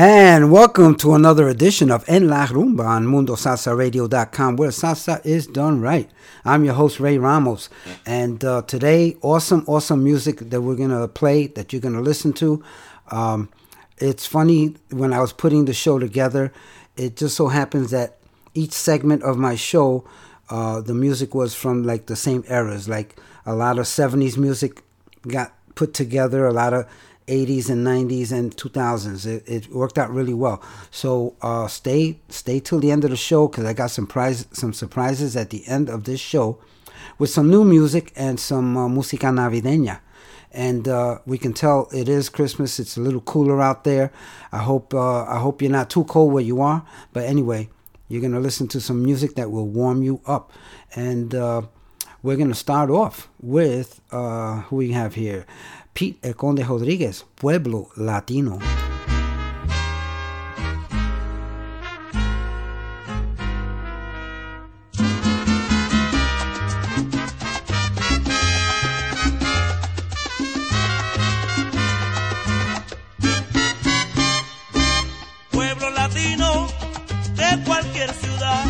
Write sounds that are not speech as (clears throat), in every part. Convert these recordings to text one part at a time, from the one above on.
And welcome to another edition of En La Rumba on MundoSalsaRadio.com, where salsa is done right. I'm your host, Ray Ramos. And uh, today, awesome, awesome music that we're going to play, that you're going to listen to. Um, it's funny, when I was putting the show together, it just so happens that each segment of my show, uh, the music was from like the same eras. Like a lot of 70s music got put together, a lot of 80s and 90s and 2000s. It, it worked out really well. So uh, stay stay till the end of the show because I got some prize some surprises at the end of this show with some new music and some uh, música navideña. And uh, we can tell it is Christmas. It's a little cooler out there. I hope uh, I hope you're not too cold where you are. But anyway, you're gonna listen to some music that will warm you up. And uh, we're gonna start off with uh, who we have here. El Conde Rodríguez, Pueblo Latino. Pueblo latino de cualquier ciudad,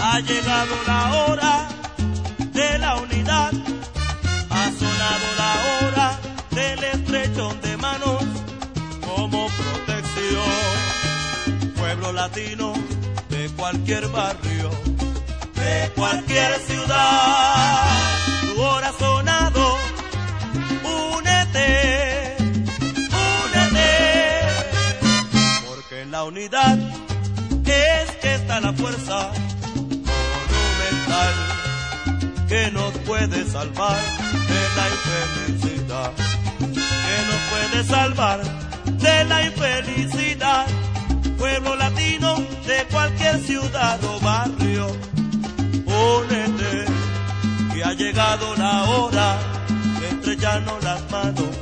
ha llegado la hora latino de cualquier barrio, de cualquier ciudad, tu sonado, únete, únete, porque en la unidad es que está la fuerza monumental que nos puede salvar de la infelicidad, que nos puede salvar de la infelicidad. Pueblo latino de cualquier ciudad o barrio, únete, que ha llegado la hora de estrellarnos las manos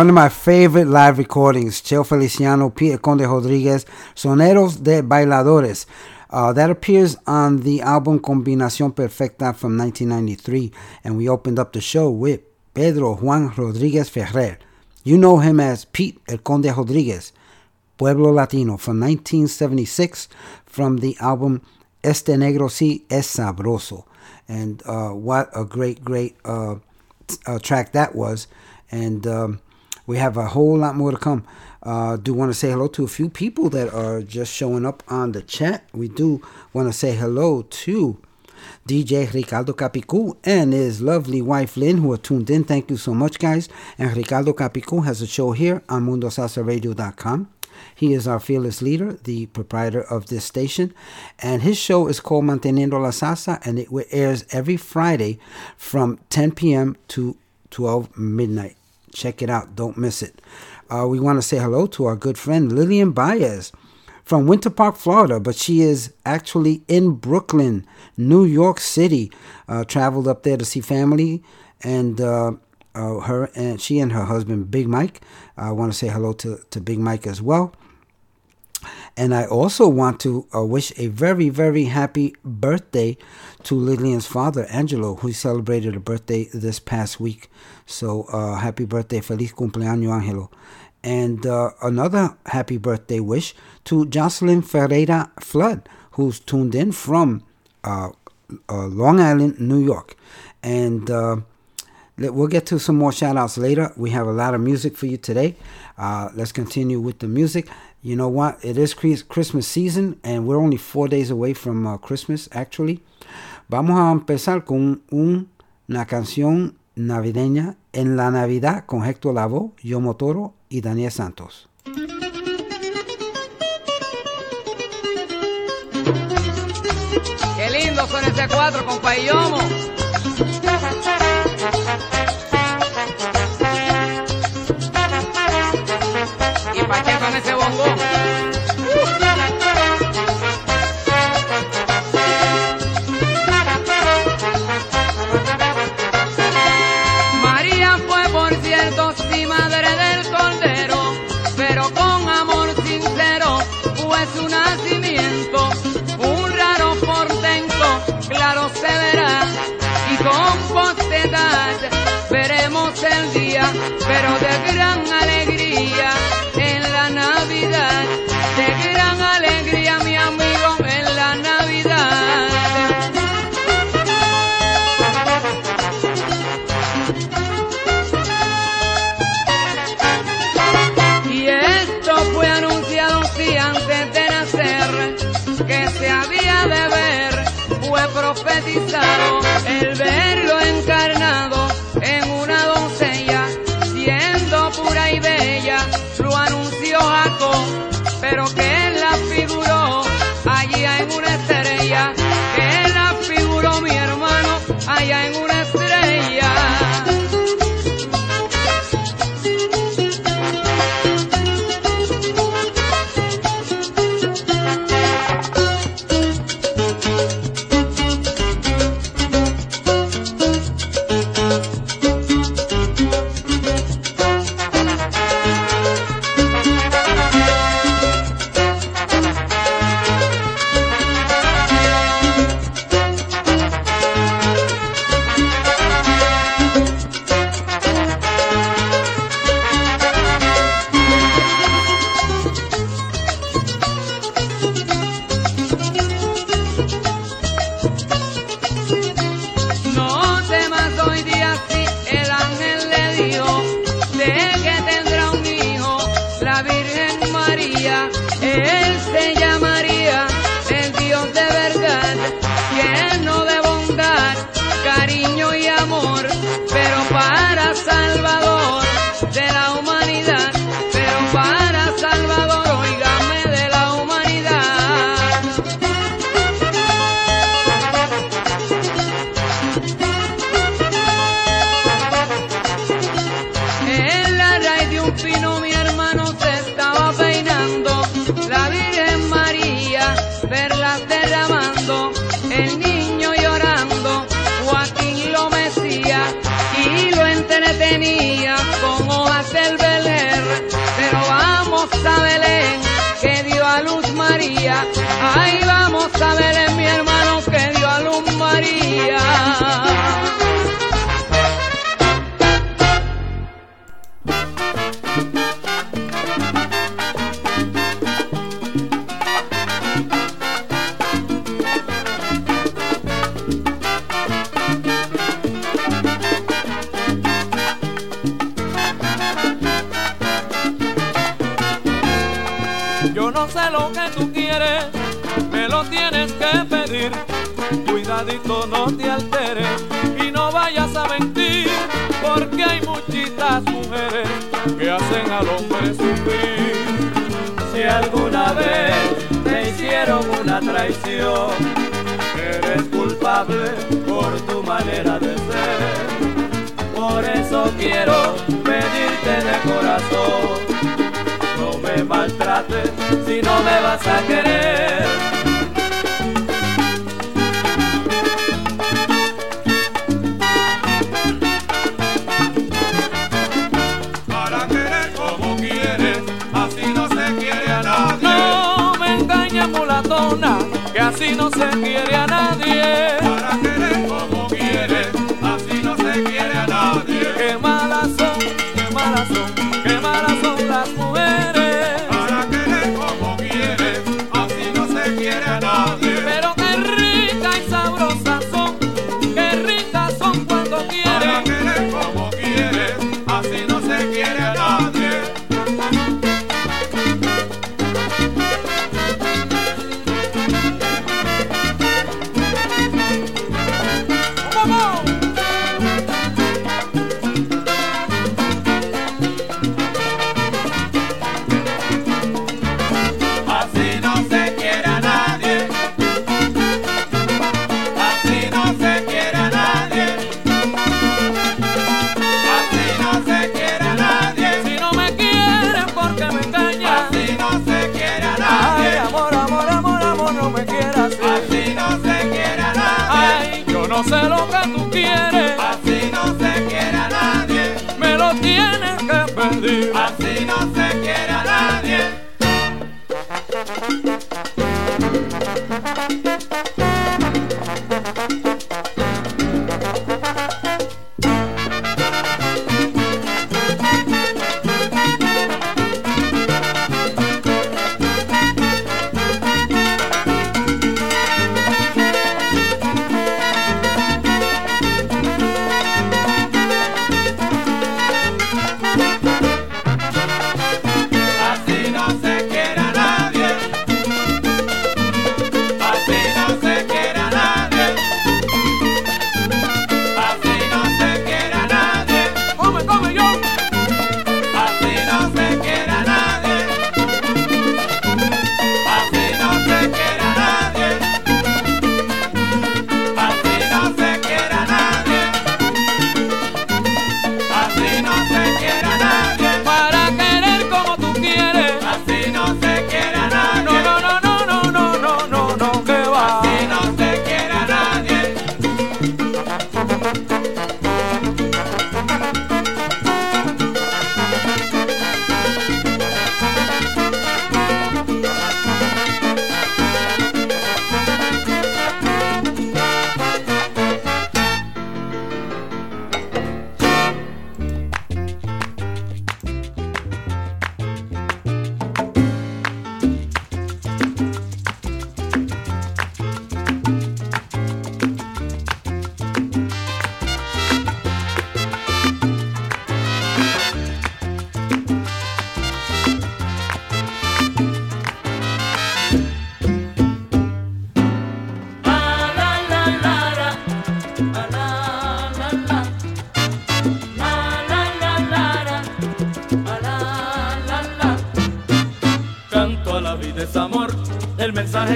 one of my favorite live recordings, Cheo Feliciano, Peter Conde Rodriguez, Soneros de Bailadores. Uh, that appears on the album Combinación Perfecta from 1993, and we opened up the show with Pedro Juan Rodriguez Ferrer. You know him as Pete El Conde Rodriguez, Pueblo Latino from 1976 from the album Este Negro Si Es Sabroso. And uh, what a great, great uh, uh, track that was and um, we have a whole lot more to come. Uh, do want to say hello to a few people that are just showing up on the chat. We do want to say hello to DJ Ricardo Capicu and his lovely wife Lynn, who are tuned in. Thank you so much, guys. And Ricardo Capicu has a show here on MundoSalsaRadio.com. He is our fearless leader, the proprietor of this station, and his show is called Manteniendo la Salsa, and it airs every Friday from 10 p.m. to 12 midnight. Check it out. Don't miss it. Uh, we want to say hello to our good friend Lillian Baez from Winter Park, Florida, but she is actually in Brooklyn, New York City. Uh, traveled up there to see family, and uh, uh her and she and her husband Big Mike. I want to say hello to, to Big Mike as well. And I also want to uh, wish a very, very happy birthday to Lillian's father, Angelo, who celebrated a birthday this past week. So uh, happy birthday, feliz cumpleaños, Angelo. And uh, another happy birthday wish to Jocelyn Ferreira Flood, who's tuned in from uh, uh, Long Island, New York. And uh, we'll get to some more shout outs later. We have a lot of music for you today. let's continue with the music. You know what? It is Christmas season and we're only four days away from uh, Christmas, actually. Vamos a empezar con un, una canción navideña en la Navidad con Héctor Lavoe, Yomo Toro y Daniel Santos. Qué lindo son ese cuatro Payomo. Lobo. traición. Eres culpable por tu manera de ser. Por eso quiero pedirte de corazón, no me maltrates si no me vas a querer se quiere a nadie.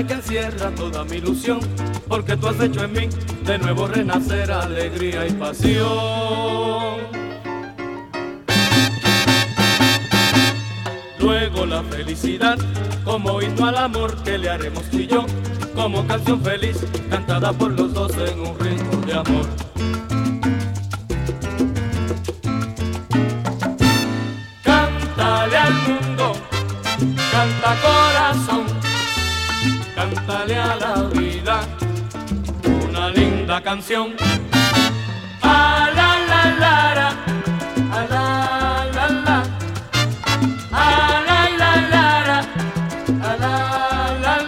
que encierra toda mi ilusión, porque tú has hecho en mí de nuevo renacer alegría y pasión. Luego la felicidad, como himno al amor que le haremos tú y yo, como canción feliz cantada por los dos en un ritmo de amor. la canción. A la la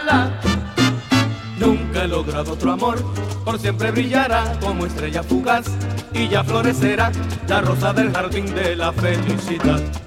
la. Nunca he logrado otro amor, por siempre brillará como estrella fugaz y ya florecerá la rosa del jardín de la felicidad.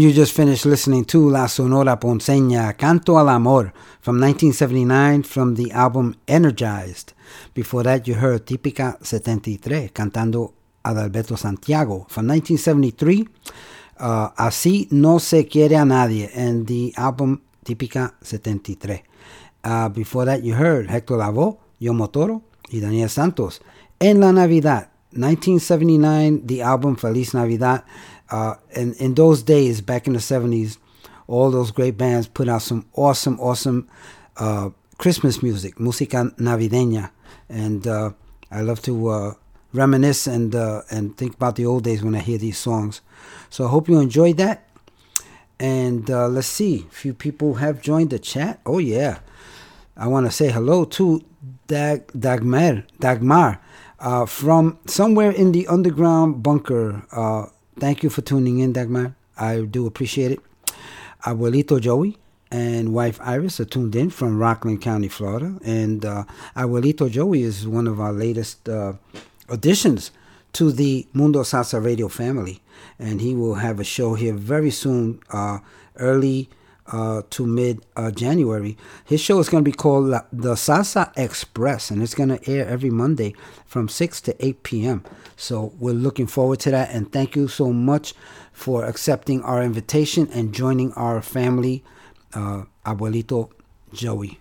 And you just finished listening to La Sonora Ponceña Canto al Amor from 1979 from the album Energized. Before that, you heard Típica 73 cantando Adalberto Santiago from 1973, uh, Así No Se Quiere a Nadie, and the album Típica 73. Uh, before that, you heard Hector Lavoe, Yomo Toro, y Daniel Santos. En la Navidad, 1979, the album Feliz Navidad. Uh, and in those days, back in the 70s, all those great bands put out some awesome, awesome uh, Christmas music, música navideña. And uh, I love to uh, reminisce and uh, and think about the old days when I hear these songs. So I hope you enjoyed that. And uh, let's see, a few people have joined the chat. Oh yeah, I want to say hello to Dag Dagmar Dagmar uh, from somewhere in the underground bunker. Thank you for tuning in, Dagmar. I do appreciate it. Abuelito Joey and wife Iris are tuned in from Rockland County, Florida. And uh, Abuelito Joey is one of our latest uh, additions to the Mundo Salsa Radio family. And he will have a show here very soon, uh, early uh, to mid uh, January. His show is going to be called La- The Salsa Express, and it's going to air every Monday from 6 to 8 p.m. So we're looking forward to that. And thank you so much for accepting our invitation and joining our family, uh, Abuelito Joey.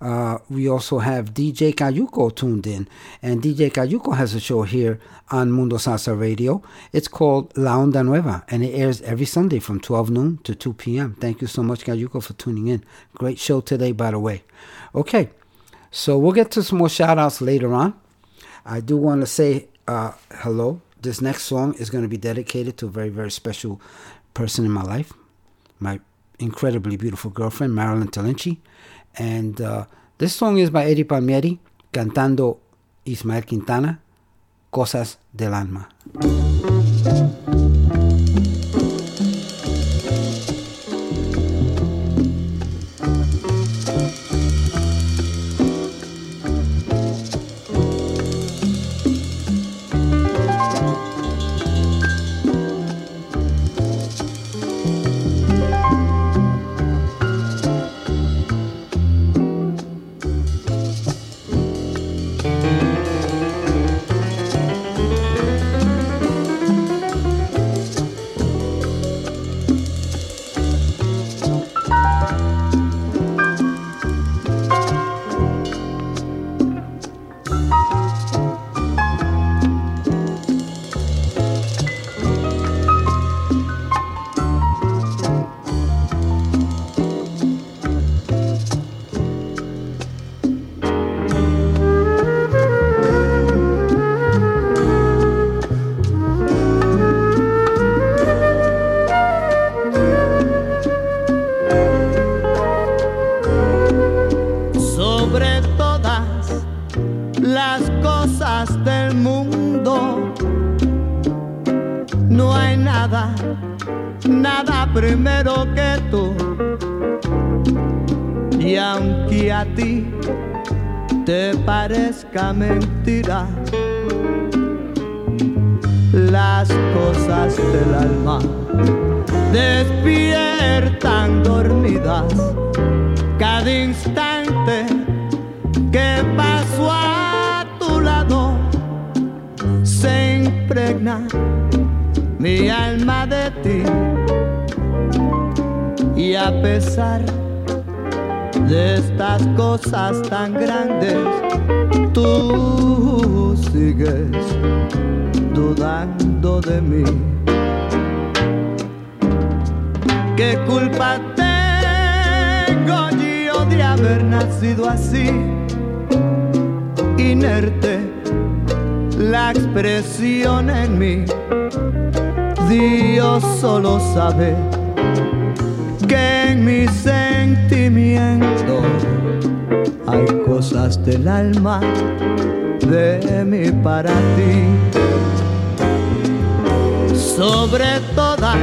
Uh, we also have DJ Cayuco tuned in, and DJ Cayuco has a show here on Mundo Salsa Radio. It's called La Onda Nueva, and it airs every Sunday from 12 noon to 2 p.m. Thank you so much, Cayuco, for tuning in. Great show today, by the way. Okay, so we'll get to some more shout outs later on. I do want to say uh, hello. This next song is going to be dedicated to a very, very special person in my life, my incredibly beautiful girlfriend, Marilyn Talinchi. And uh, this song is by Eddie Palmieri, cantando Ismael Quintana, Cosas del Alma. Para ti. Sobre todas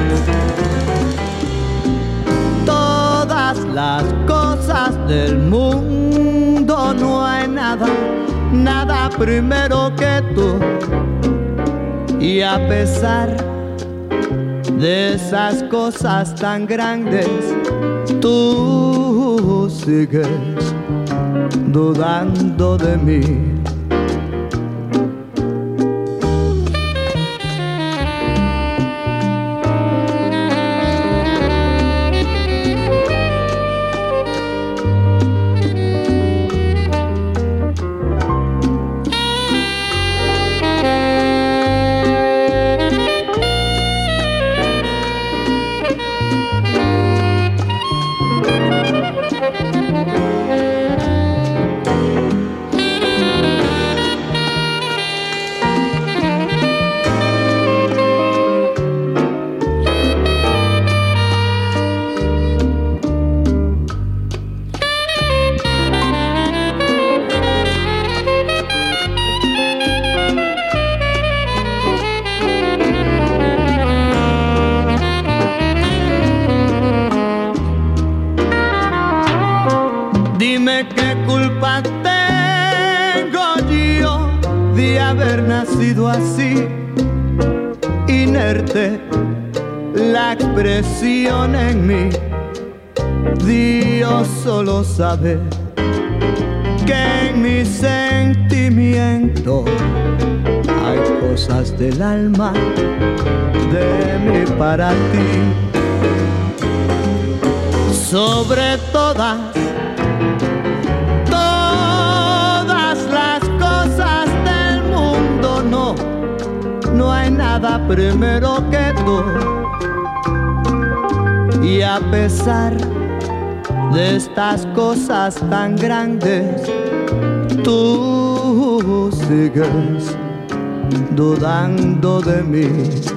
todas las cosas del mundo no hay nada, nada primero que tú. Y a pesar de esas cosas tan grandes, tú sigues dudando de mí. Tan grandes, tú sigues dudando de mí.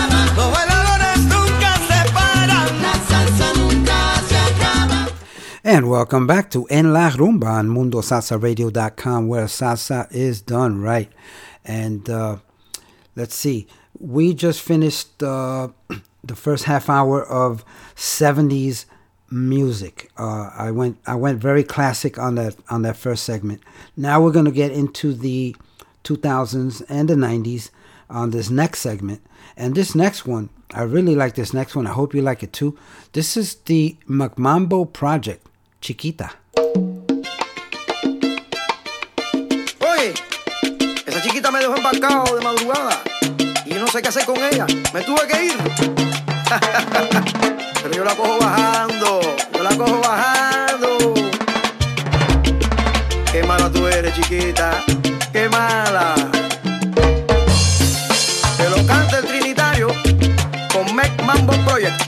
And welcome back to En La Rumba on MundoSalsaRadio.com, where salsa is done right. And uh, let's see, we just finished uh, (clears throat) the first half hour of 70s music. Uh, I went I went very classic on that on that first segment. Now we're gonna get into the 2000s and the 90s on this next segment. And this next one, I really like this next one. I hope you like it too. This is the McMambo Project, Chiquita. Oye, esa chiquita me dejó embarcado de madrugada y yo no sé qué hacer con ella. Me tuve que ir. (laughs) Pero yo la cojo bajando, yo la cojo bajando. Qué mala tú eres, chiquita. Qué mala. Te lo canta el Trinitario con Mac Mambo Project.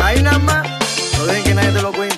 Ahí nada más, no dejen que nadie te lo cuente.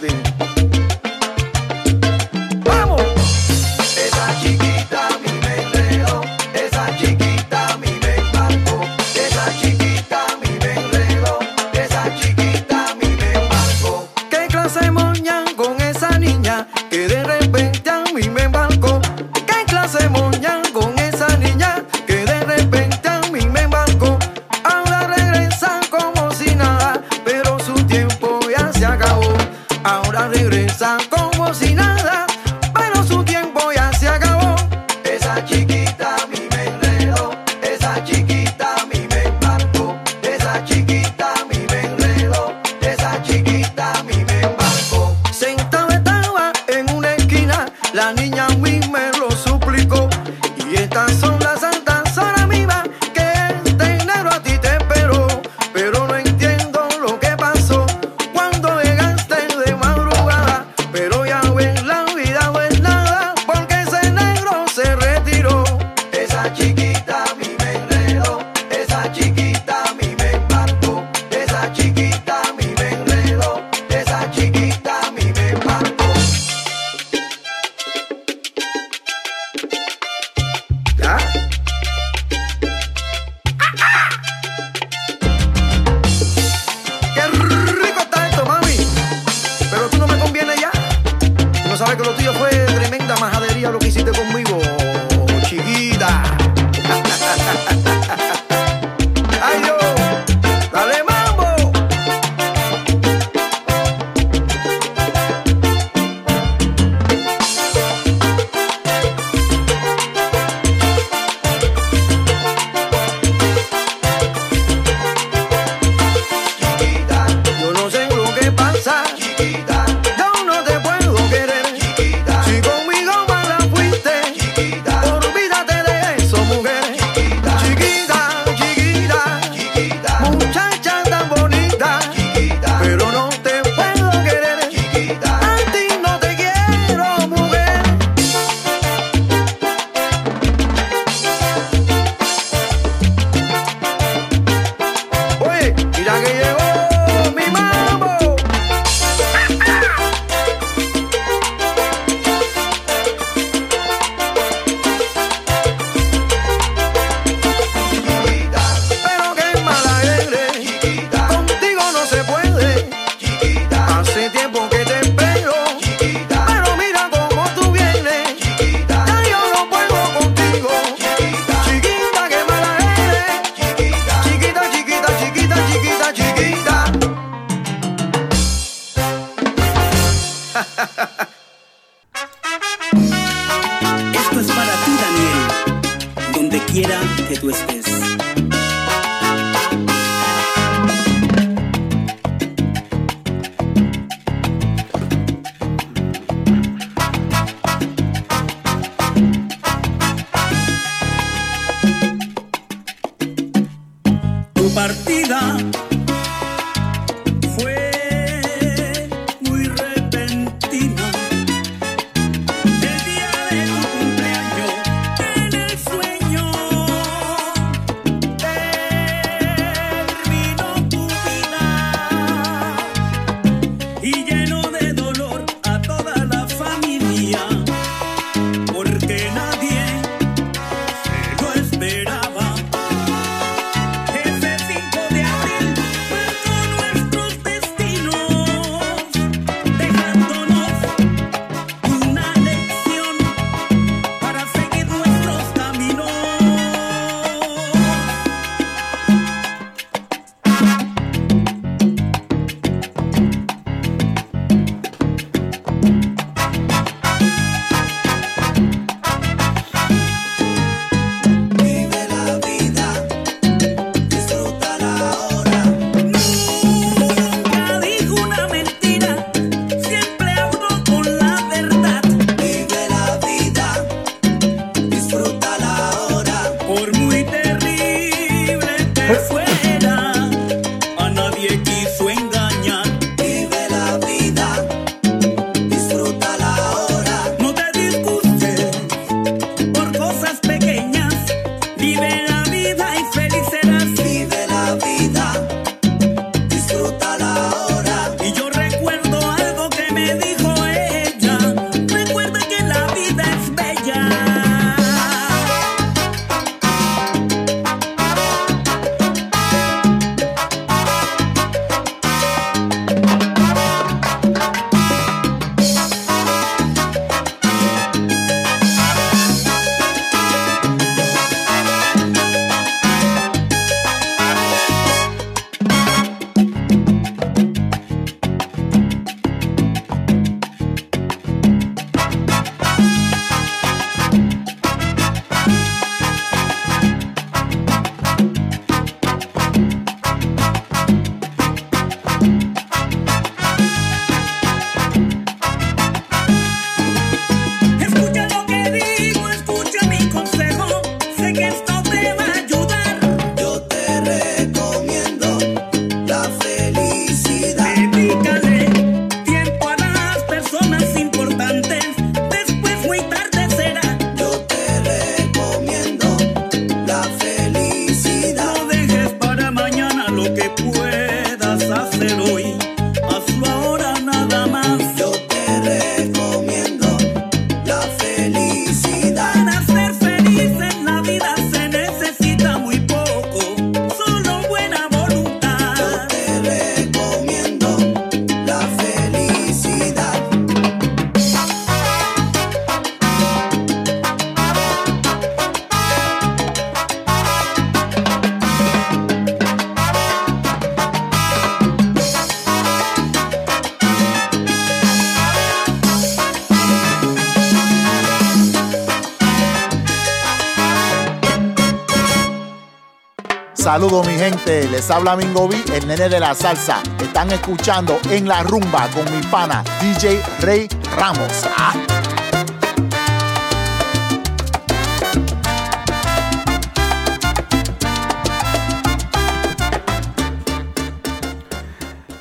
Saludos mi gente, les habla Mingo B, el nene de la salsa. Están escuchando en la rumba con mi pana DJ Rey Ramos. Ah.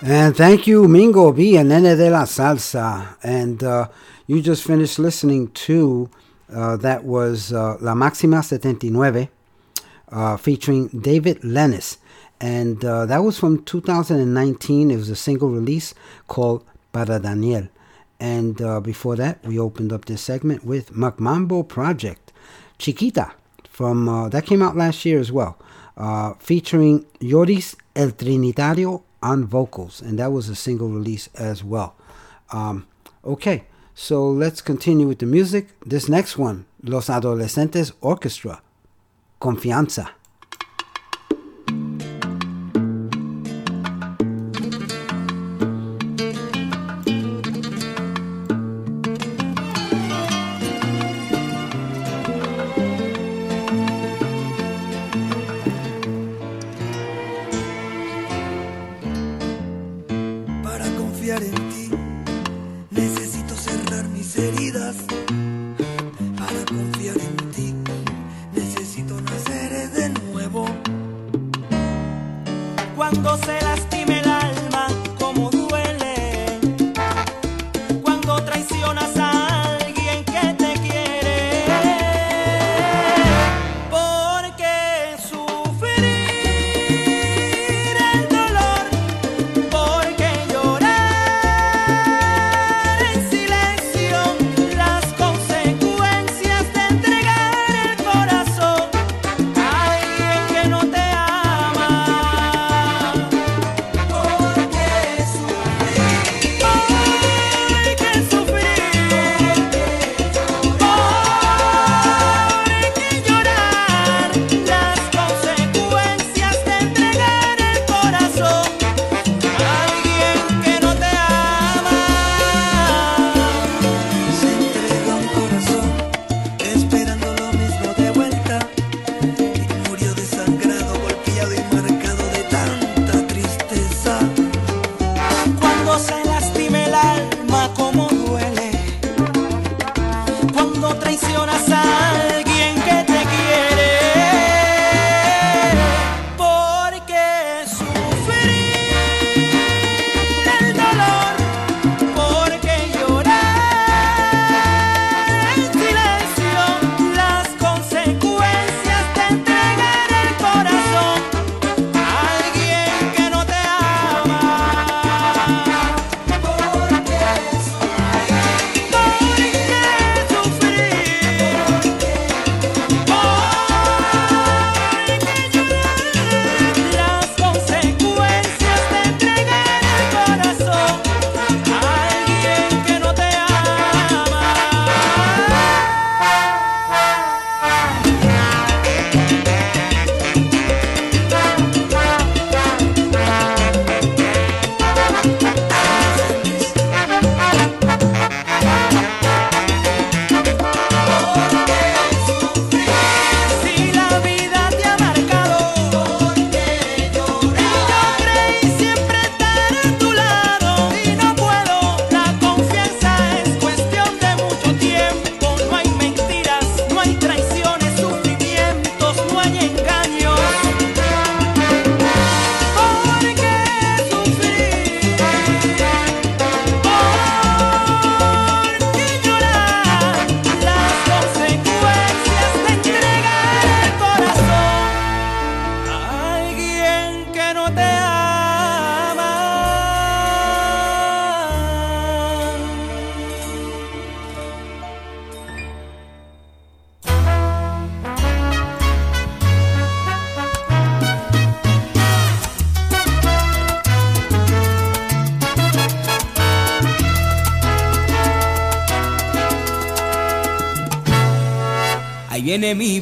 And thank you, Mingo B and Nene de la Salsa. And uh, you just finished listening to uh, that was uh, La Máxima 79 uh, featuring David Lennis. And uh, that was from 2019. It was a single release called Para Daniel. And uh, before that, we opened up this segment with Macmambo Project, Chiquita, from uh, that came out last year as well, uh, featuring Yoris El Trinitario on vocals, and that was a single release as well. Um, okay, so let's continue with the music. This next one, Los Adolescentes Orchestra, Confianza.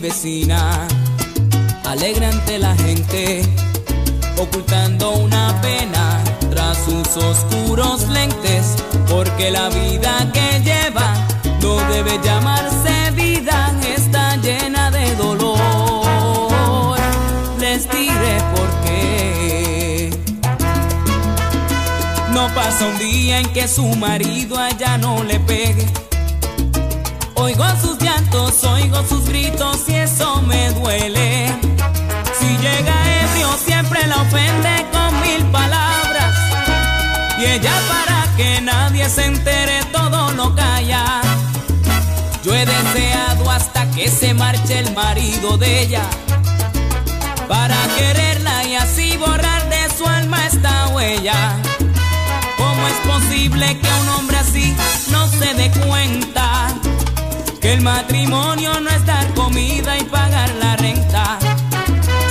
vecina, alegrante la gente, ocultando una pena tras sus oscuros lentes, porque la vida que lleva no debe llamarse vida, está llena de dolor. Les diré por qué. No pasa un día en que su marido allá no le pegue. Oigo a su llantos, oigo sus gritos y eso me duele. Si llega ebrio siempre la ofende con mil palabras. Y ella para que nadie se entere todo lo calla. Yo he deseado hasta que se marche el marido de ella. Para quererla y así borrar de su alma esta huella. ¿Cómo es posible que un hombre así no se dé cuenta? El matrimonio no es dar comida y pagar la renta.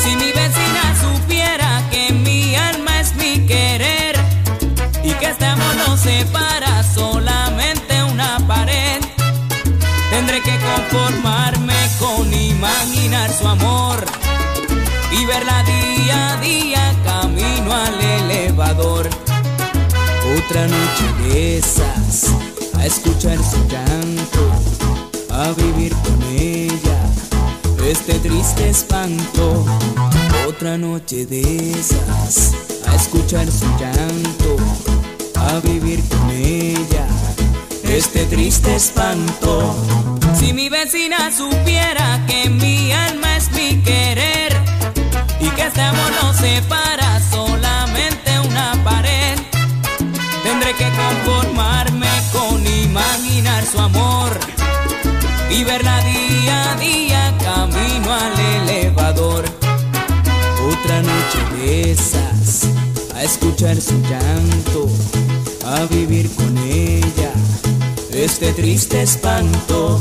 Si mi vecina supiera que mi alma es mi querer y que este amor no separa solamente una pared, tendré que conformarme con imaginar su amor y verla día a día camino al elevador. Otra noche de esas, a escuchar su llanto, a vivir con ella, este triste espanto. Otra noche de esas, a escuchar su llanto, a vivir con ella, este triste espanto. Si mi vecina supiera que mi alma es mi querer y que este amor no separa solamente una pared, tendré que conformarme con imaginar su amor y verla día a día camino al elevador. Otra noche de esas, a escuchar su llanto, a vivir con ella, este triste espanto.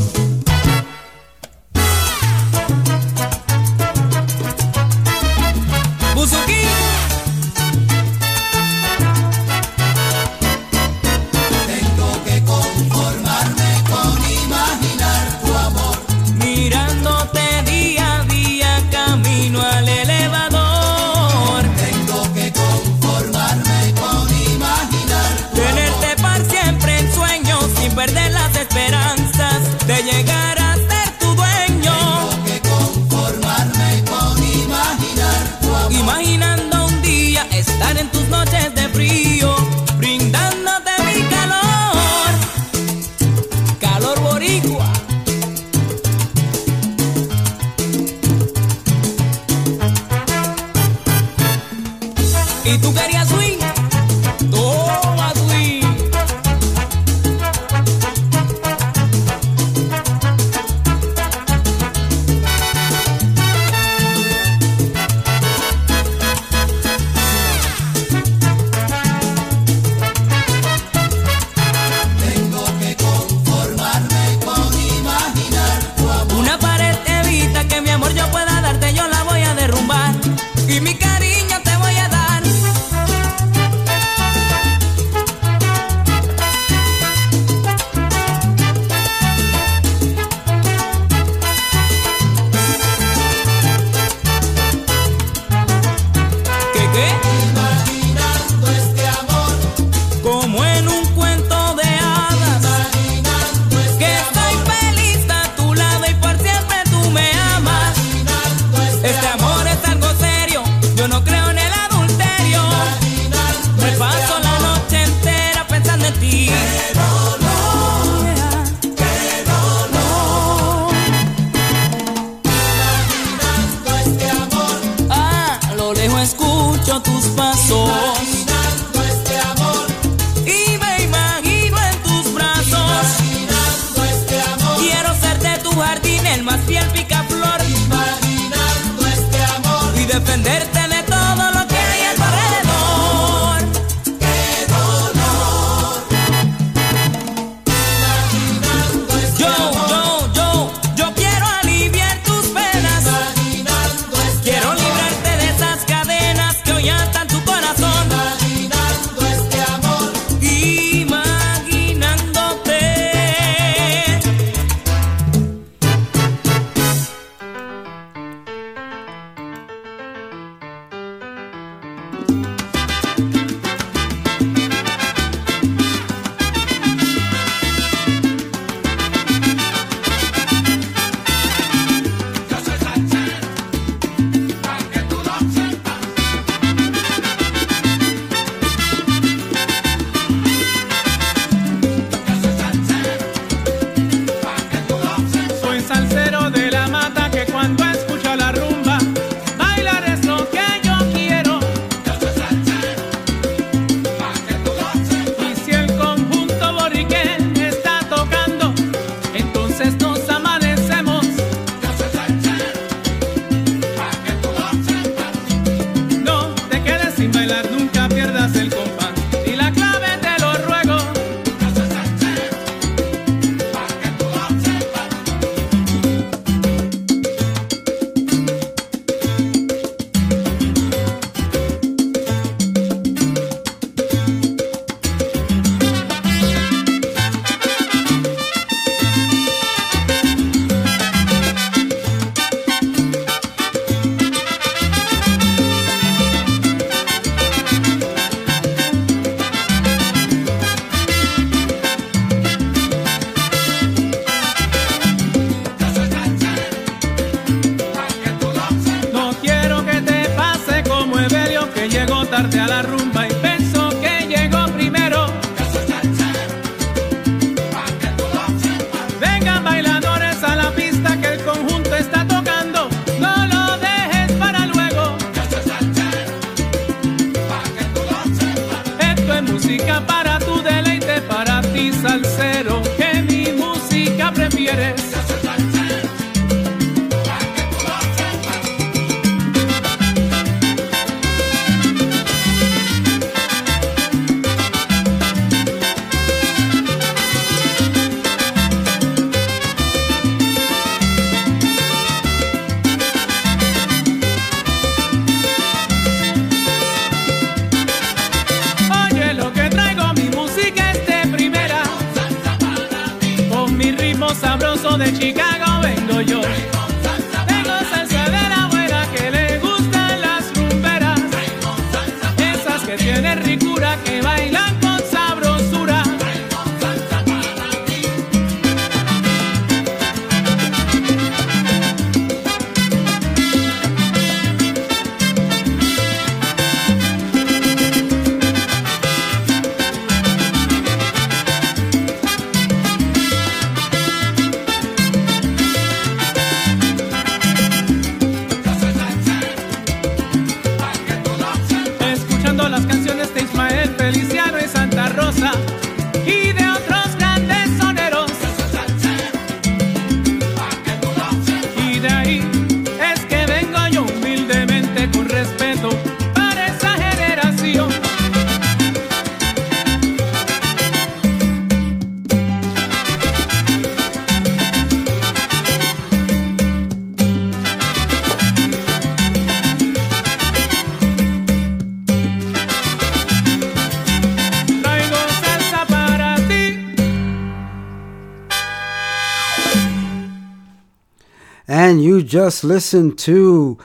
Just listened to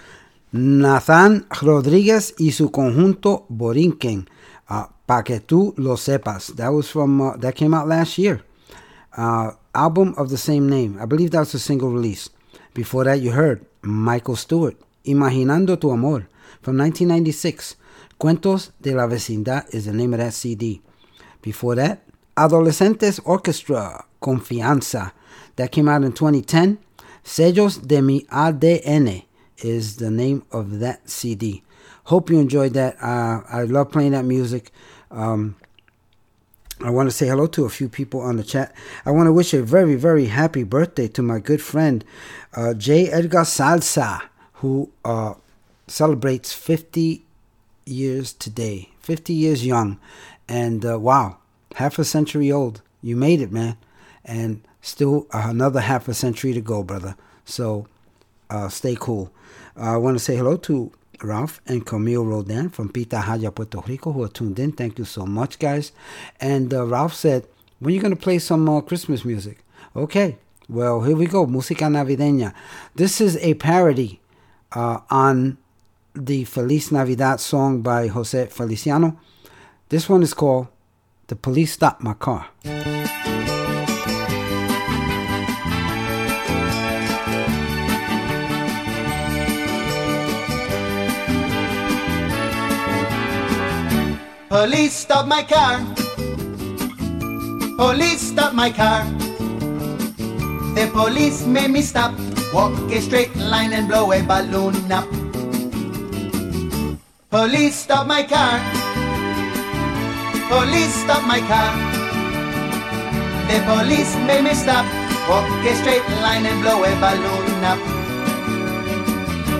Nathan Rodriguez y su conjunto Borinquen. Uh, pa que tú lo sepas. That was from uh, that came out last year. Uh, album of the same name. I believe that was a single release. Before that, you heard Michael Stuart, Imaginando tu Amor, from 1996. Cuentos de la Vecindad is the name of that CD. Before that, Adolescentes Orchestra, Confianza, that came out in 2010. Sellos de mi ADN is the name of that CD. Hope you enjoyed that. Uh, I love playing that music. Um, I want to say hello to a few people on the chat. I want to wish a very, very happy birthday to my good friend uh, J. Edgar Salsa, who uh, celebrates 50 years today, 50 years young. And uh, wow, half a century old. You made it, man. And still another half a century to go, brother. So uh, stay cool. I want to say hello to Ralph and Camille Rodan from Pitahaya, Puerto Rico, who are tuned in. Thank you so much, guys. And uh, Ralph said, when are you going to play some uh, Christmas music? Okay, well, here we go. Música Navideña. This is a parody uh, on the Feliz Navidad song by Jose Feliciano. This one is called The Police Stopped My Car. Police stop my car. Police stop my car. The police made me stop. Walk a straight line and blow a balloon up. Police stop my car. Police stop my car. The police made me stop. Walk a straight line and blow a balloon up.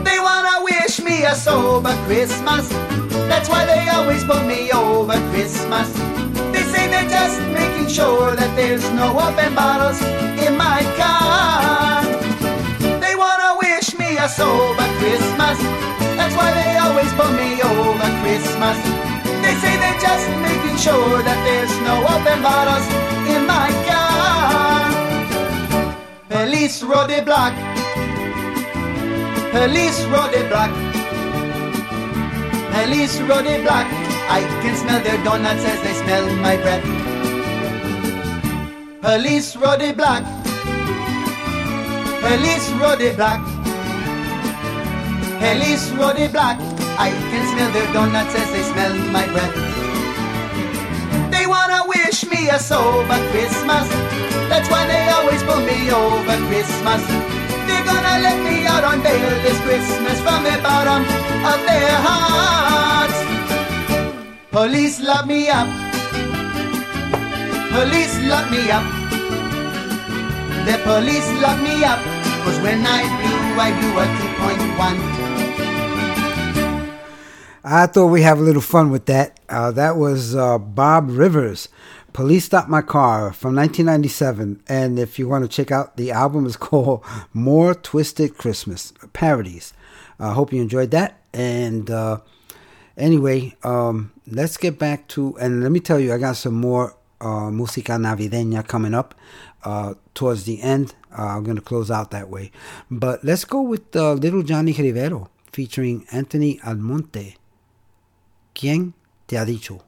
They wanna wish me a sober Christmas. That's why they always put me over Christmas. They say they're just making sure that there's no open bottles in my car. They wanna wish me a sober Christmas. That's why they always put me over Christmas. They say they're just making sure that there's no open bottles in my car. Police road the block. Police road the block. Police road the block. I can smell their donuts as they smell my breath. Police road the block. Police road the block. Police road the block. I can smell their donuts as they smell my breath. They wanna wish me a sober Christmas. That's why they always pull me over Christmas. They're gonna let me out on bail this Christmas from the bottom of their hearts. Police lock me up. police lock me up. The police lock me up. Cause when I blew, I blew a 2.1. I thought we have a little fun with that. Uh, that was uh, Bob Rivers. Police Stopped My Car from 1997. And if you want to check out, the album is (laughs) called More Twisted Christmas Parodies. I hope you enjoyed that. And uh, anyway, um, let's get back to, and let me tell you, I got some more uh, música navideña coming up uh, towards the end. Uh, I'm going to close out that way. But let's go with uh, Little Johnny Rivero featuring Anthony Almonte. ¿Quién te ha dicho?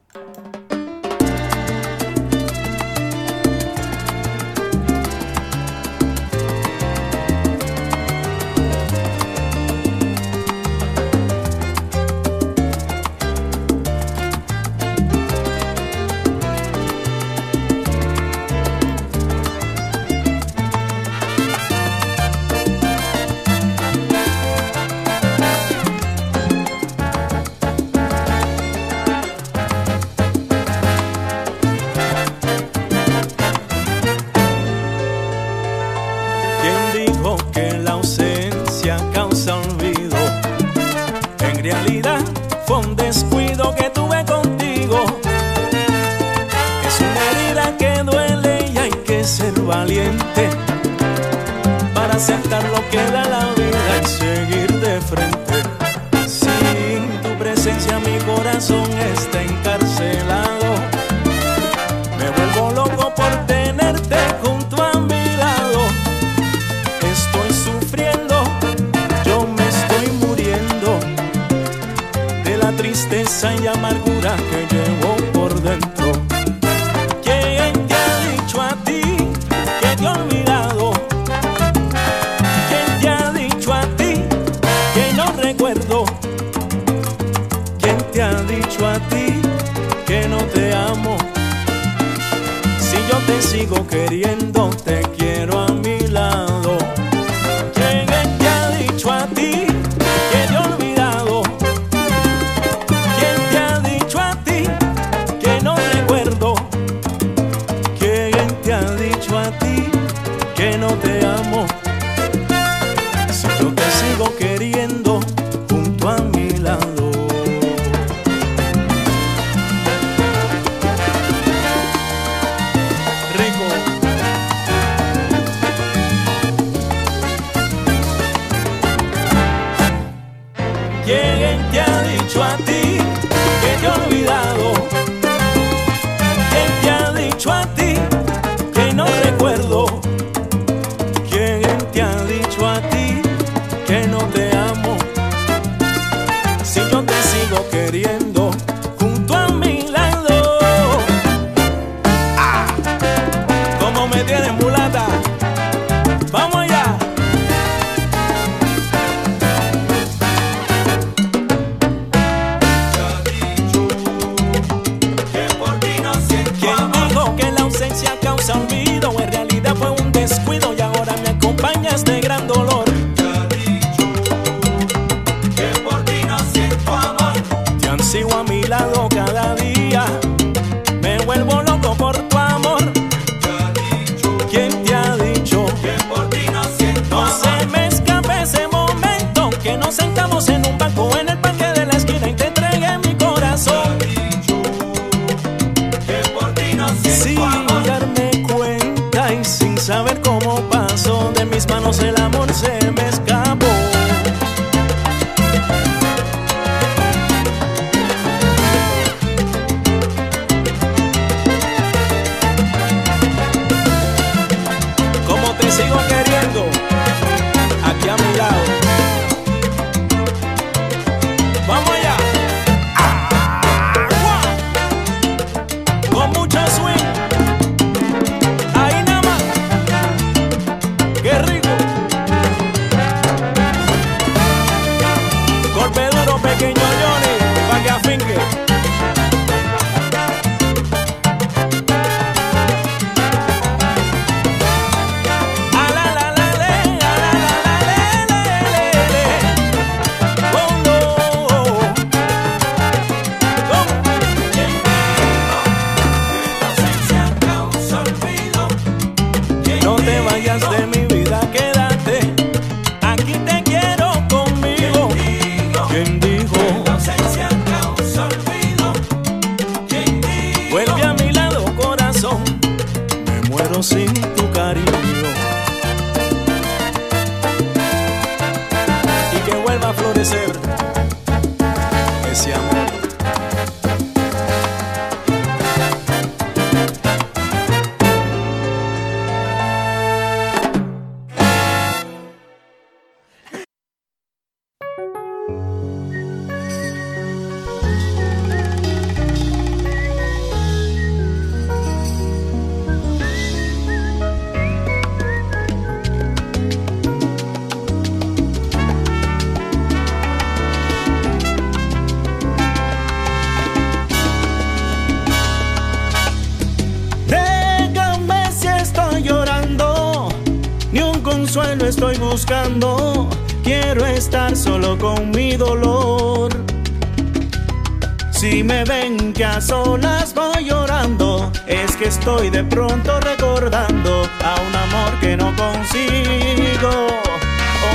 A solas voy llorando, es que estoy de pronto recordando a un amor que no consigo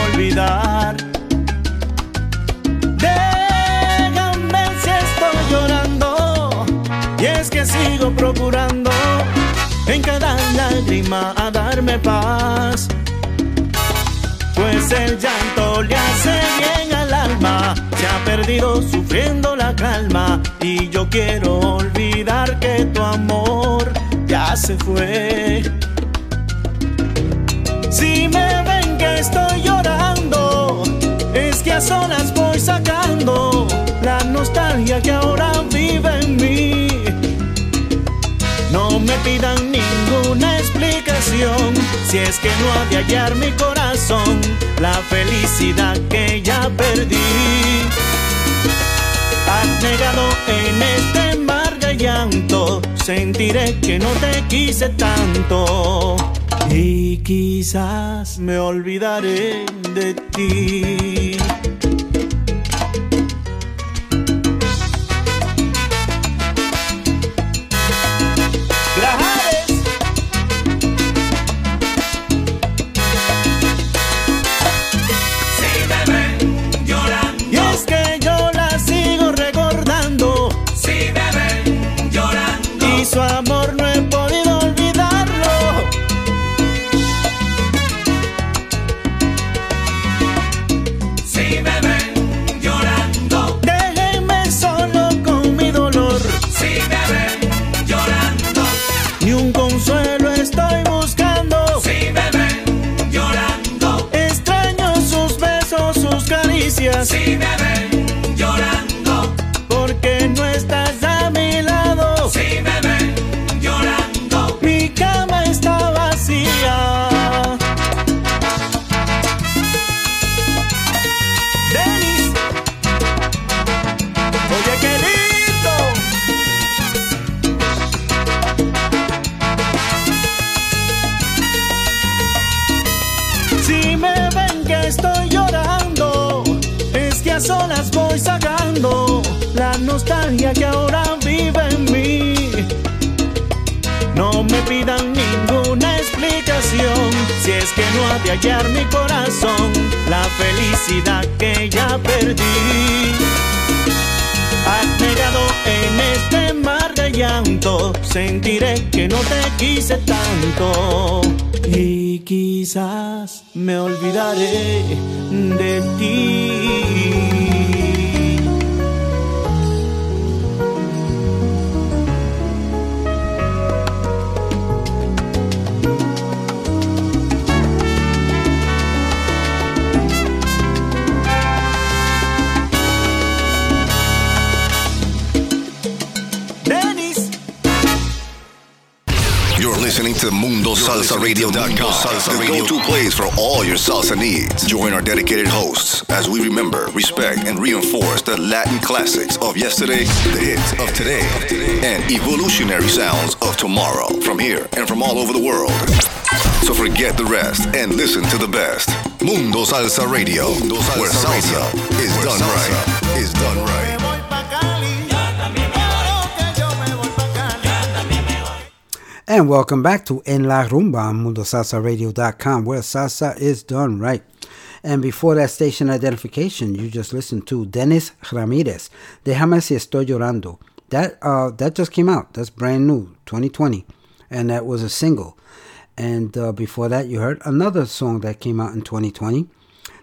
olvidar. Déjame si estoy llorando, y es que sigo procurando en cada lágrima a darme paz. Se ha perdido sufriendo la calma y yo quiero olvidar que tu amor ya se fue. Si me ven que estoy llorando, es que a solas voy sacando la nostalgia que ahora vive en mí. No me pidan ninguna explicación si es que no ha de hallar mi corazón la felicidad que ya perdí. Has negado en este mar de llanto, sentiré que no te quise tanto. Y quizás me olvidaré de ti. Latin classics of yesterday, the hits of today, and evolutionary sounds of tomorrow from here and from all over the world. So forget the rest and listen to the best. Mundo Salsa Radio, Mundo salsa where salsa radio. is where done salsa right. Is done right. And welcome back to En La Rumba on MundoSalsaRadio.com, where salsa is done right. And before that station identification, you just listened to Dennis Ramirez, Déjame si estoy llorando. That, uh, that just came out. That's brand new, 2020. And that was a single. And uh, before that, you heard another song that came out in 2020.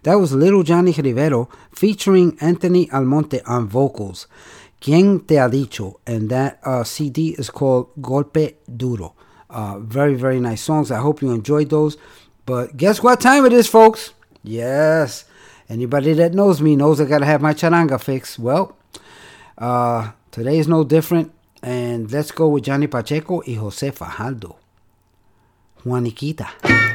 That was Little Johnny Rivero featuring Anthony Almonte on vocals. Quien te ha dicho? And that uh, CD is called Golpe Duro. Uh, very, very nice songs. I hope you enjoyed those. But guess what time it is, folks? Yes. Anybody that knows me knows I gotta have my charanga fixed. Well, uh, today is no different. And let's go with Johnny Pacheco y Jose Fajardo. Juaniquita.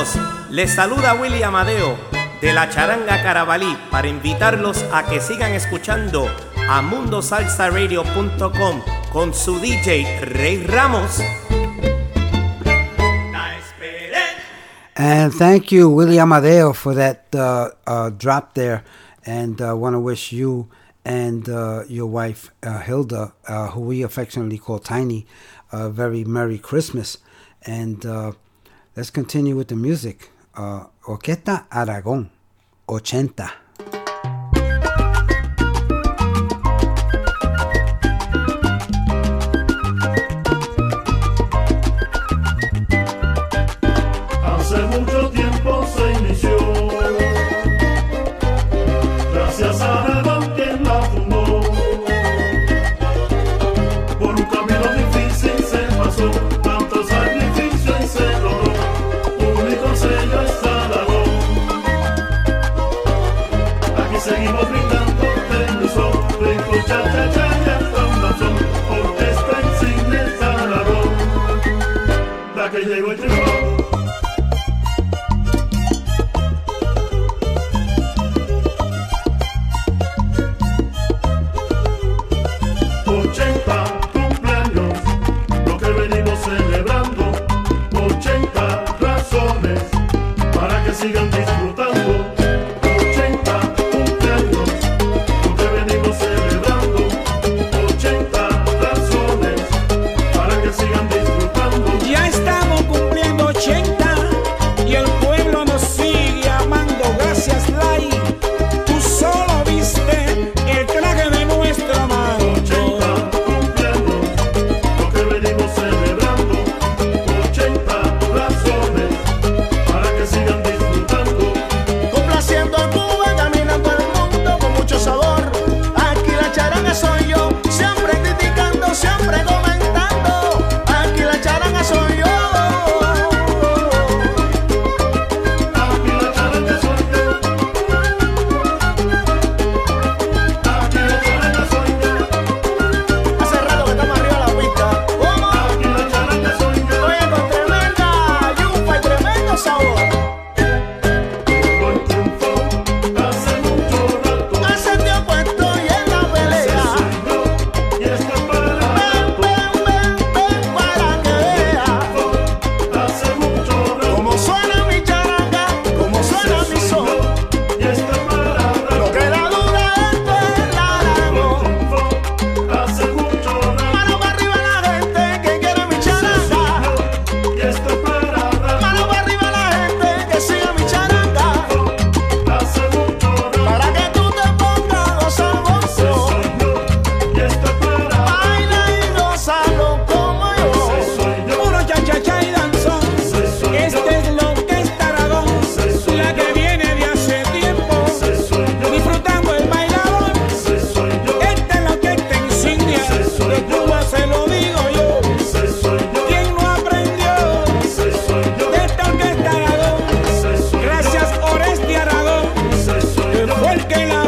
amigos, les saluda Willy Amadeo de la Charanga Carabalí para invitarlos a que sigan escuchando a mundosalsaradio.com con su DJ Rey Ramos. And thank you, Willie Amadeo, for that uh, uh, drop there. And I uh, want to wish you and uh, your wife, uh, Hilda, uh, who we affectionately call Tiny, a very Merry Christmas. And Let's continue with the music. Uh, Orquesta Aragon, Ochenta. porque la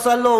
Saludos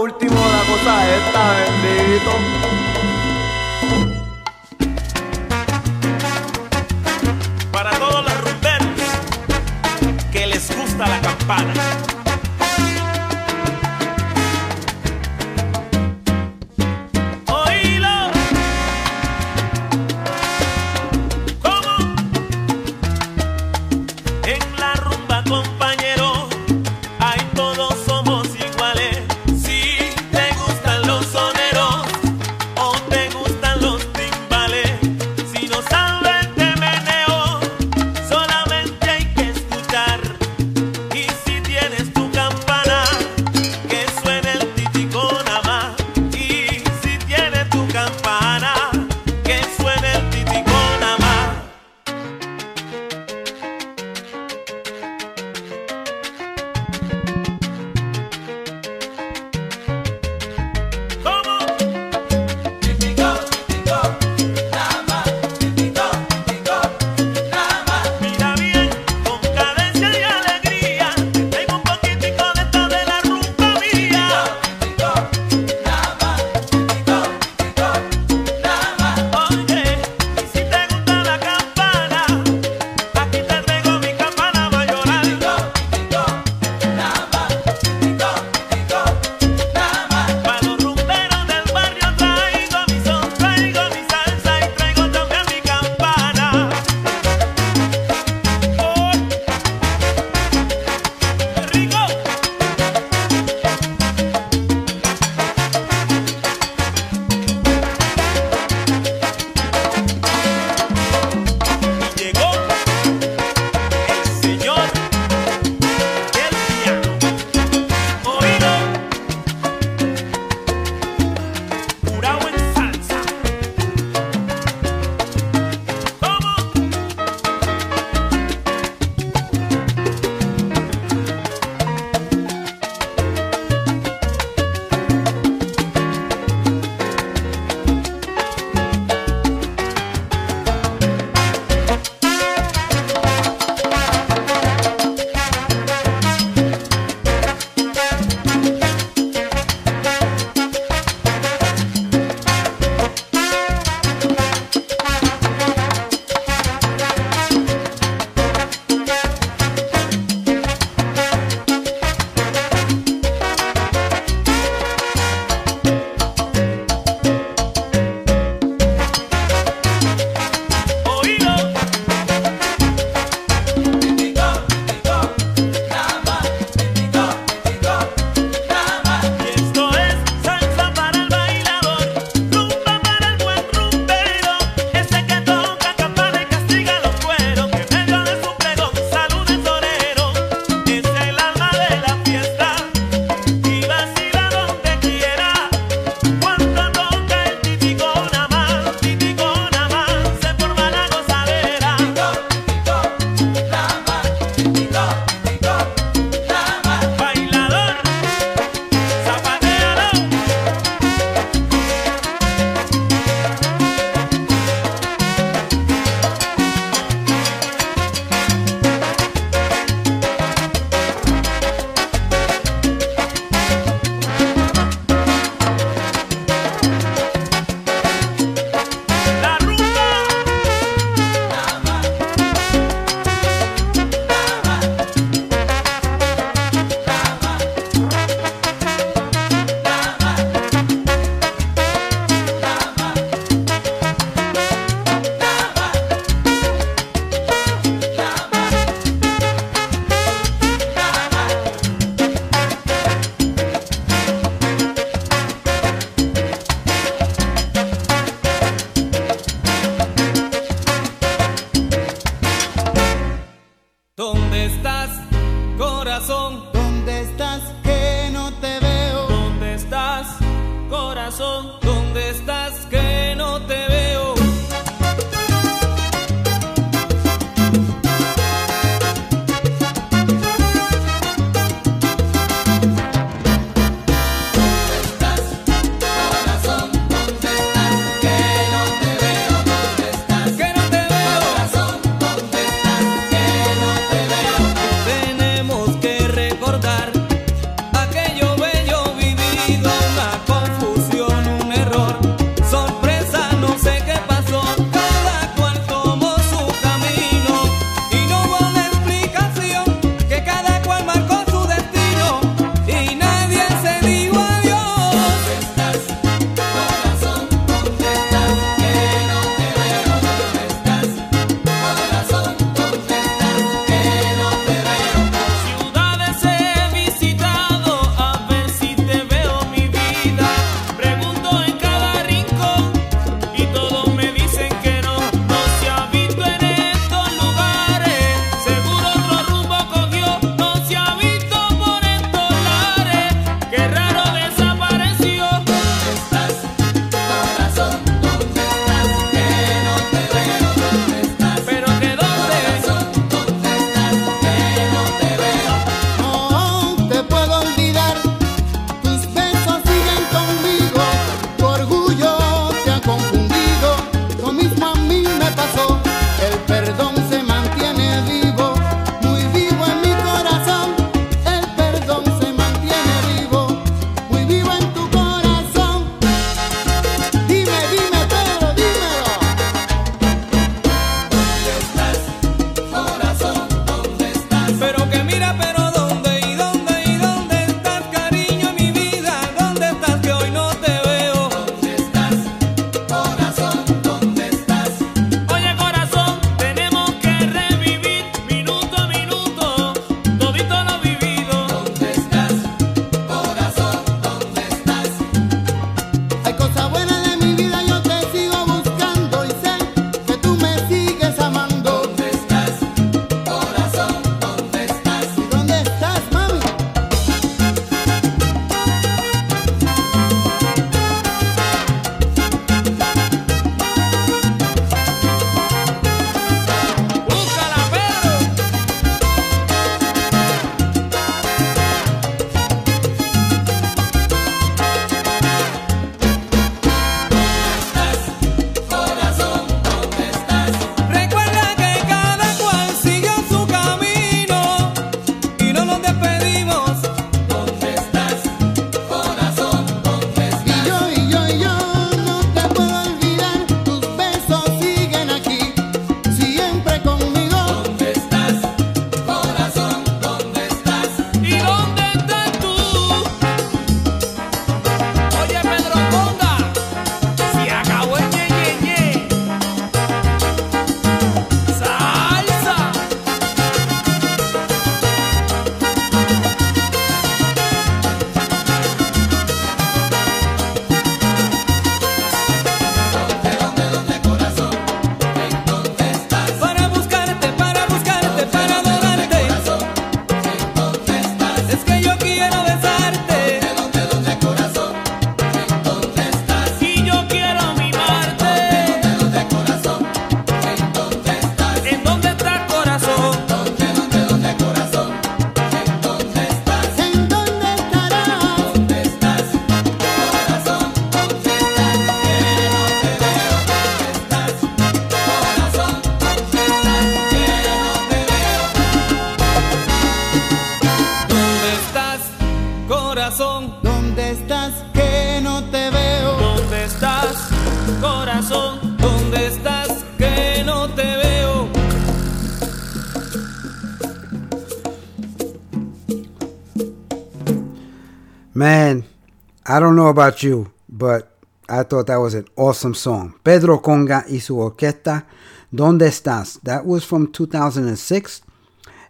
I don't know about you, but I thought that was an awesome song. Pedro Conga y su orquesta, ¿Dónde estás? That was from 2006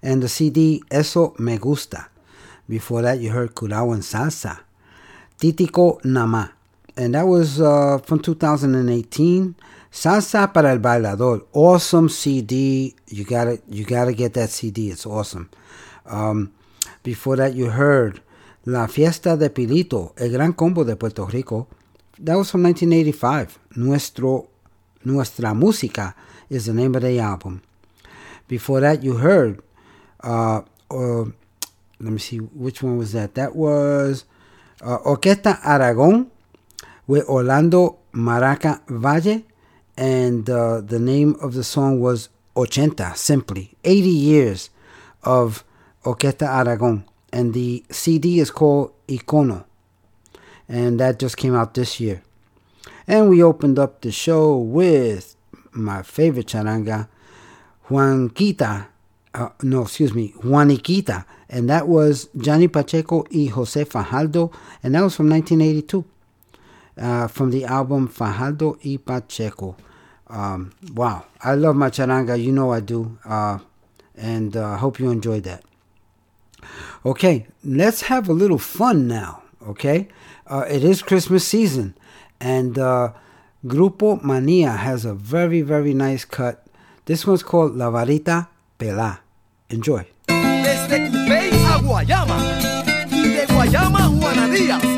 and the CD Eso Me Gusta. Before that, you heard Curao en Salsa. Titico Nama. And that was uh, from 2018. Salsa para el Bailador. Awesome CD. You gotta, you gotta get that CD. It's awesome. Um, before that, you heard La Fiesta de Pilito, El Gran Combo de Puerto Rico. That was from 1985. Nuestro, Nuestra Música is the name of the album. Before that, you heard, uh, uh, let me see, which one was that? That was uh, Orquesta Aragon with Orlando Maraca Valle, and uh, the name of the song was Ochenta, simply 80 years of Orquesta Aragon, and the CD is called Icono, and that just came out this year. And we opened up the show with my favorite charanga, Juanquita, uh, no, excuse me, Juaniquita, and that was Johnny Pacheco y Jose Fajardo, and that was from 1982, uh, from the album Fajardo y Pacheco. Um, wow, I love my charanga, you know I do, uh, and I hope you enjoyed that. Okay, let's have a little fun now, okay? Uh, it is Christmas season, and uh, Grupo Mania has a very, very nice cut. This one's called La Varita Pelá. Enjoy. Desde Guayama de Guayama Juana Díaz.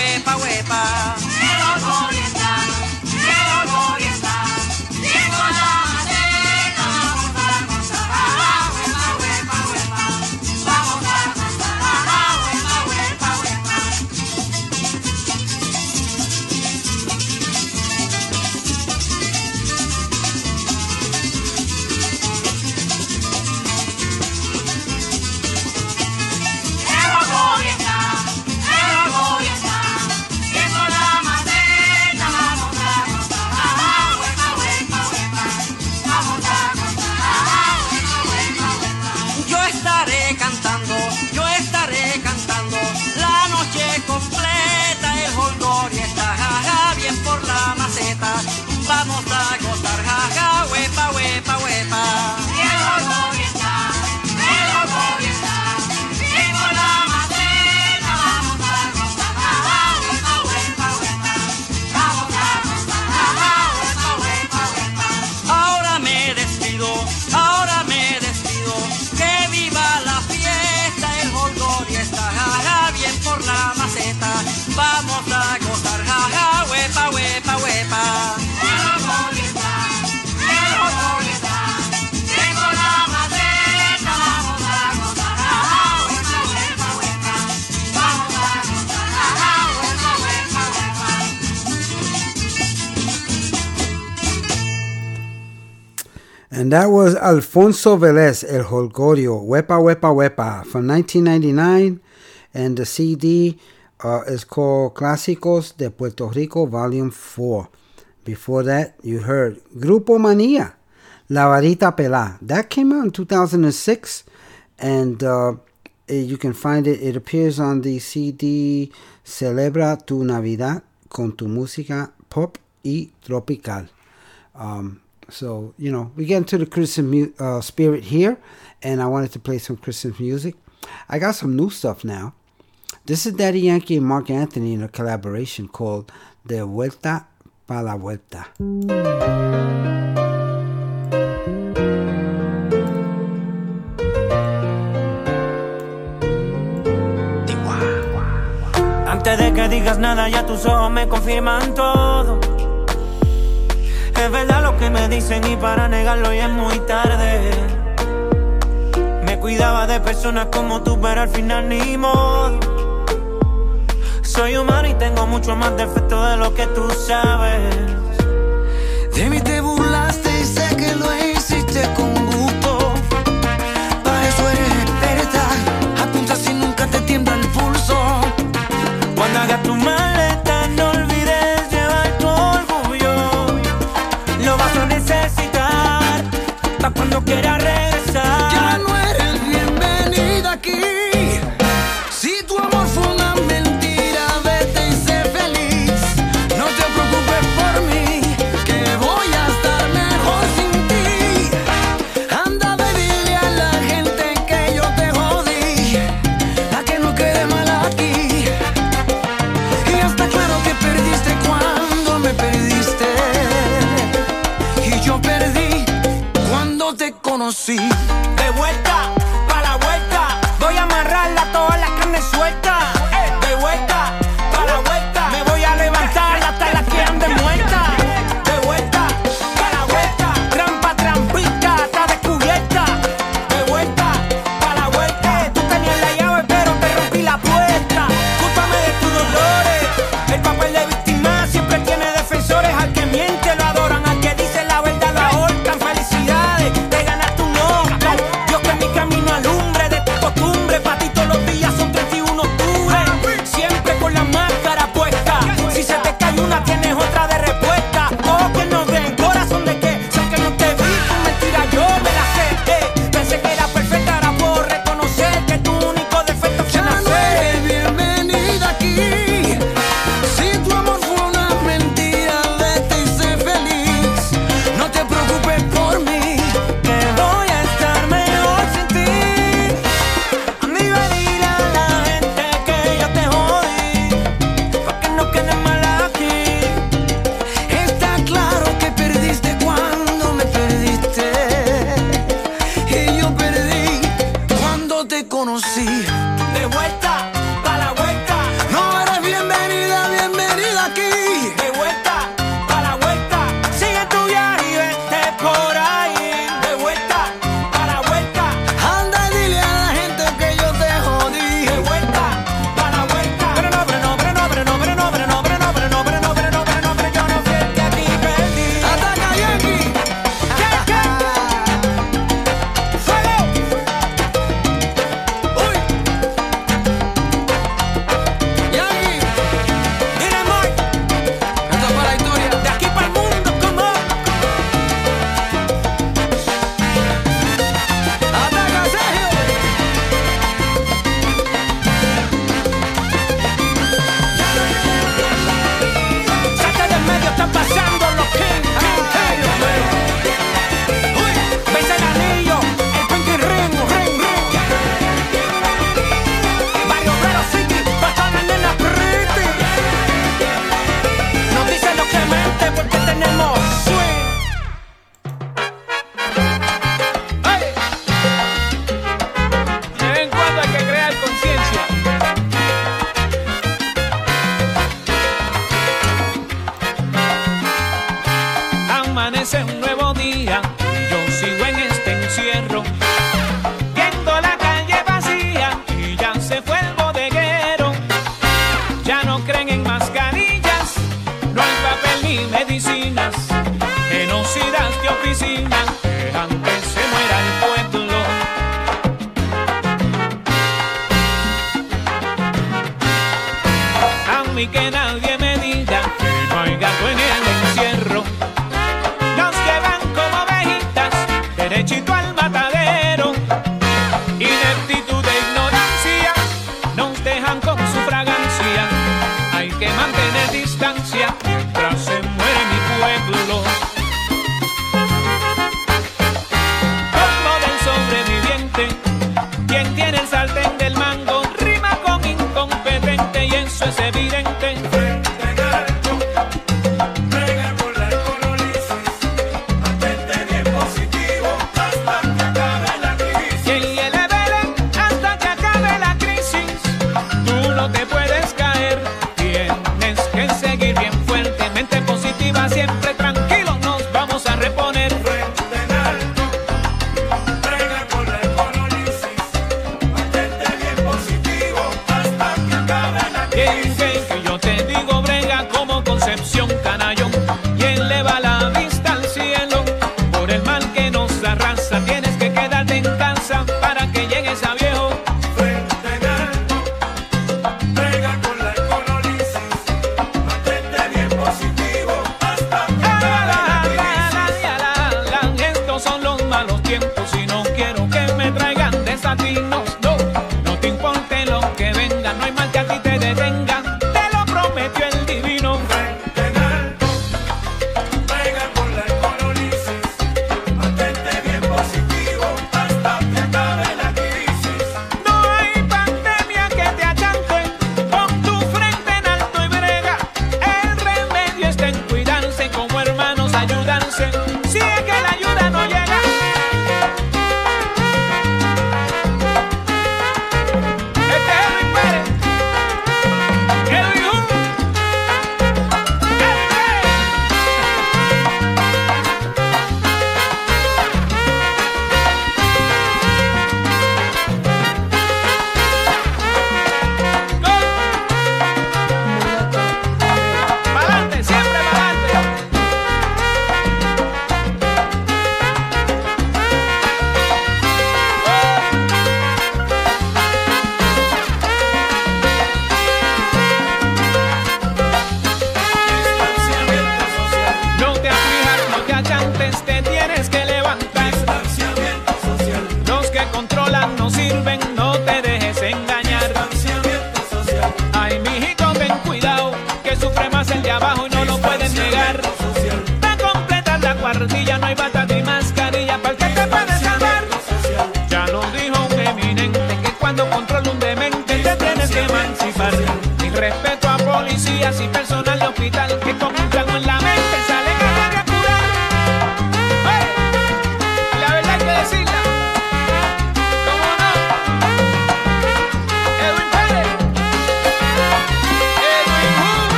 about And that was Alfonso Velez, El Jolgorio, Wepa Wepa Wepa from 1999. And the CD uh, is called Clásicos de Puerto Rico, Volume 4. Before that, you heard Grupo Mania, La Varita Pelá. That came out in 2006. And uh, you can find it, it appears on the CD Celebra tu Navidad con tu música pop y tropical. Um, so, you know, we get into the Christian uh, spirit here, and I wanted to play some Christian music. I got some new stuff now. This is Daddy Yankee and Marc Anthony in a collaboration called De Vuelta para La Vuelta. Antes de que digas nada, ya tus ojos me confirman todo. Es verdad lo que me dicen y para negarlo ya es muy tarde. Me cuidaba de personas como tú, pero al final ni modo. Soy humano y tengo mucho más defecto de lo que tú sabes. De mí te burlas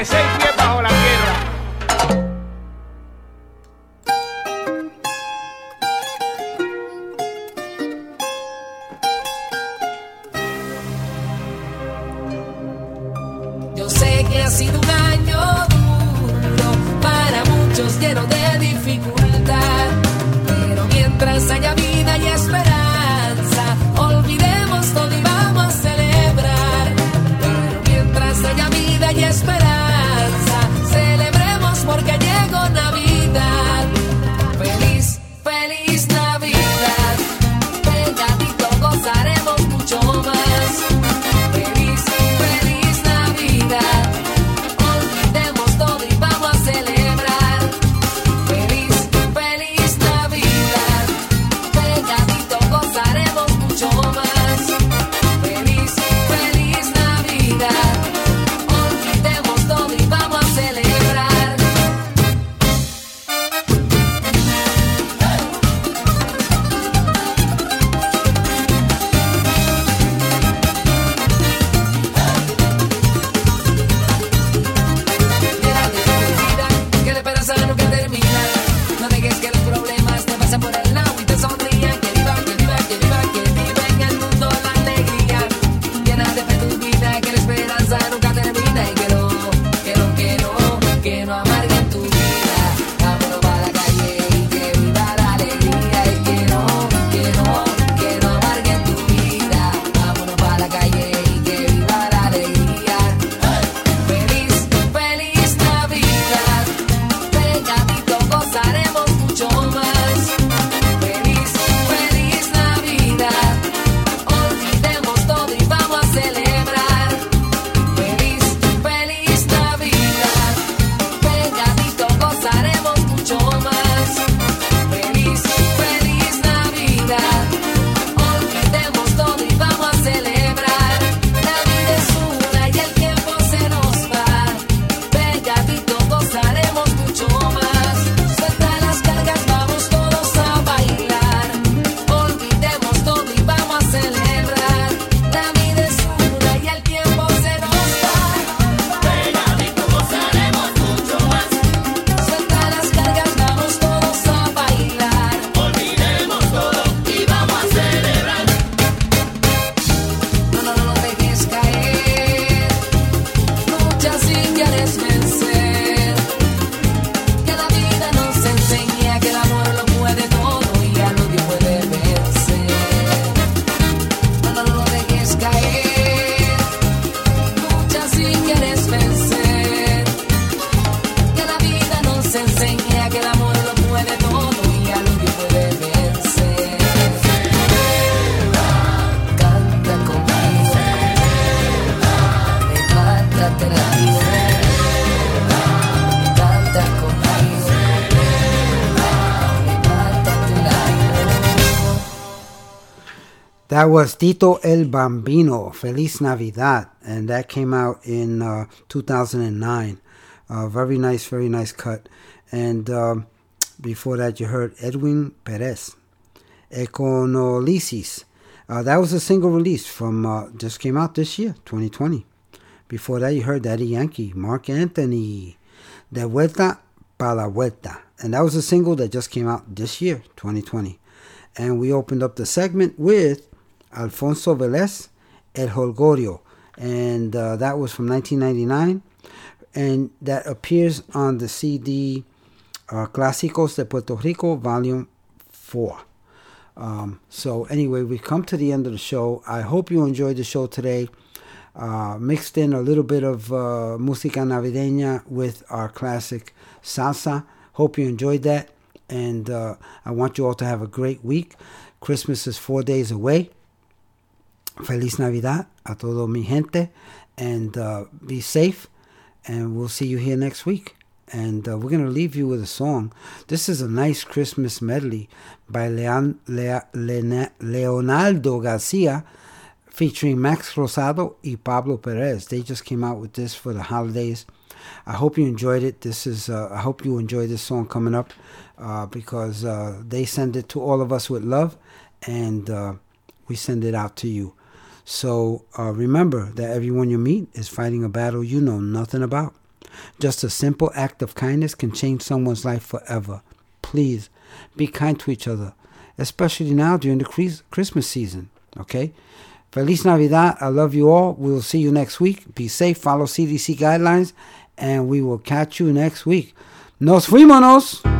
distancia que That was Tito El Bambino, Feliz Navidad, and that came out in uh, 2009. Uh, very nice, very nice cut. And um, before that, you heard Edwin Perez, Econolysis. Uh, that was a single release from uh, just came out this year, 2020. Before that, you heard Daddy Yankee, Marc Anthony, De Vuelta pa la Vuelta, and that was a single that just came out this year, 2020. And we opened up the segment with Alfonso Velez, El Jolgorio, and uh, that was from 1999, and that appears on the CD uh, Clásicos de Puerto Rico, Volume 4. Um, so anyway, we come to the end of the show. I hope you enjoyed the show today. Uh, mixed in a little bit of uh, música navideña with our classic salsa. Hope you enjoyed that, and uh, I want you all to have a great week. Christmas is four days away. Feliz Navidad a todo mi gente, and uh, be safe. And we'll see you here next week. And uh, we're going to leave you with a song. This is a nice Christmas medley by Leon, Leonardo Garcia featuring Max Rosado y Pablo Perez. They just came out with this for the holidays. I hope you enjoyed it. This is uh, I hope you enjoy this song coming up uh, because uh, they send it to all of us with love, and uh, we send it out to you. So uh, remember that everyone you meet is fighting a battle you know nothing about. Just a simple act of kindness can change someone's life forever. Please be kind to each other, especially now during the Christmas season. Okay? Feliz Navidad. I love you all. We'll see you next week. Be safe. Follow CDC guidelines. And we will catch you next week. Nos fuimos.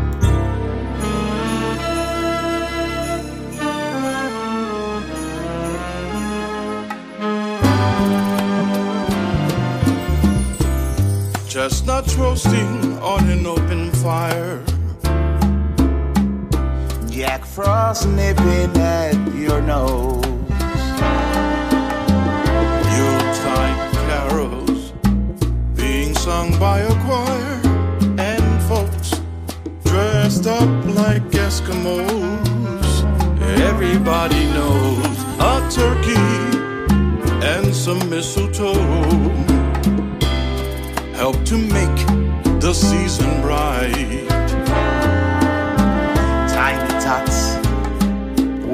Chestnuts roasting on an open fire. Jack Frost nipping at your nose. Yuletide carols being sung by a choir, and folks dressed up like Eskimos. Everybody knows a turkey and some mistletoe help to make the season bright. Tiny tots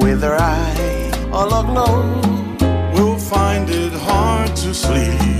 with their eye all aglow. We'll find it hard to sleep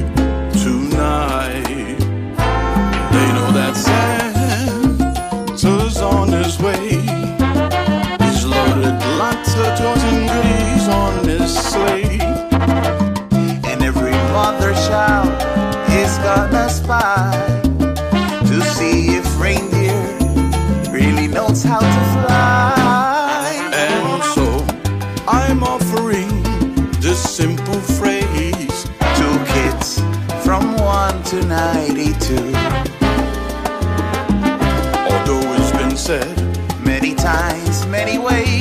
said many times, many ways,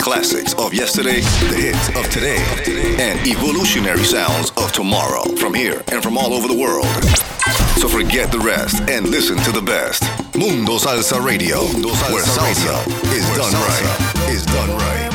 classics of yesterday, the hits of today, and evolutionary sounds of tomorrow from here and from all over the world. So forget the rest and listen to the best. Mundo Salsa Radio, where salsa is done right. Is done right.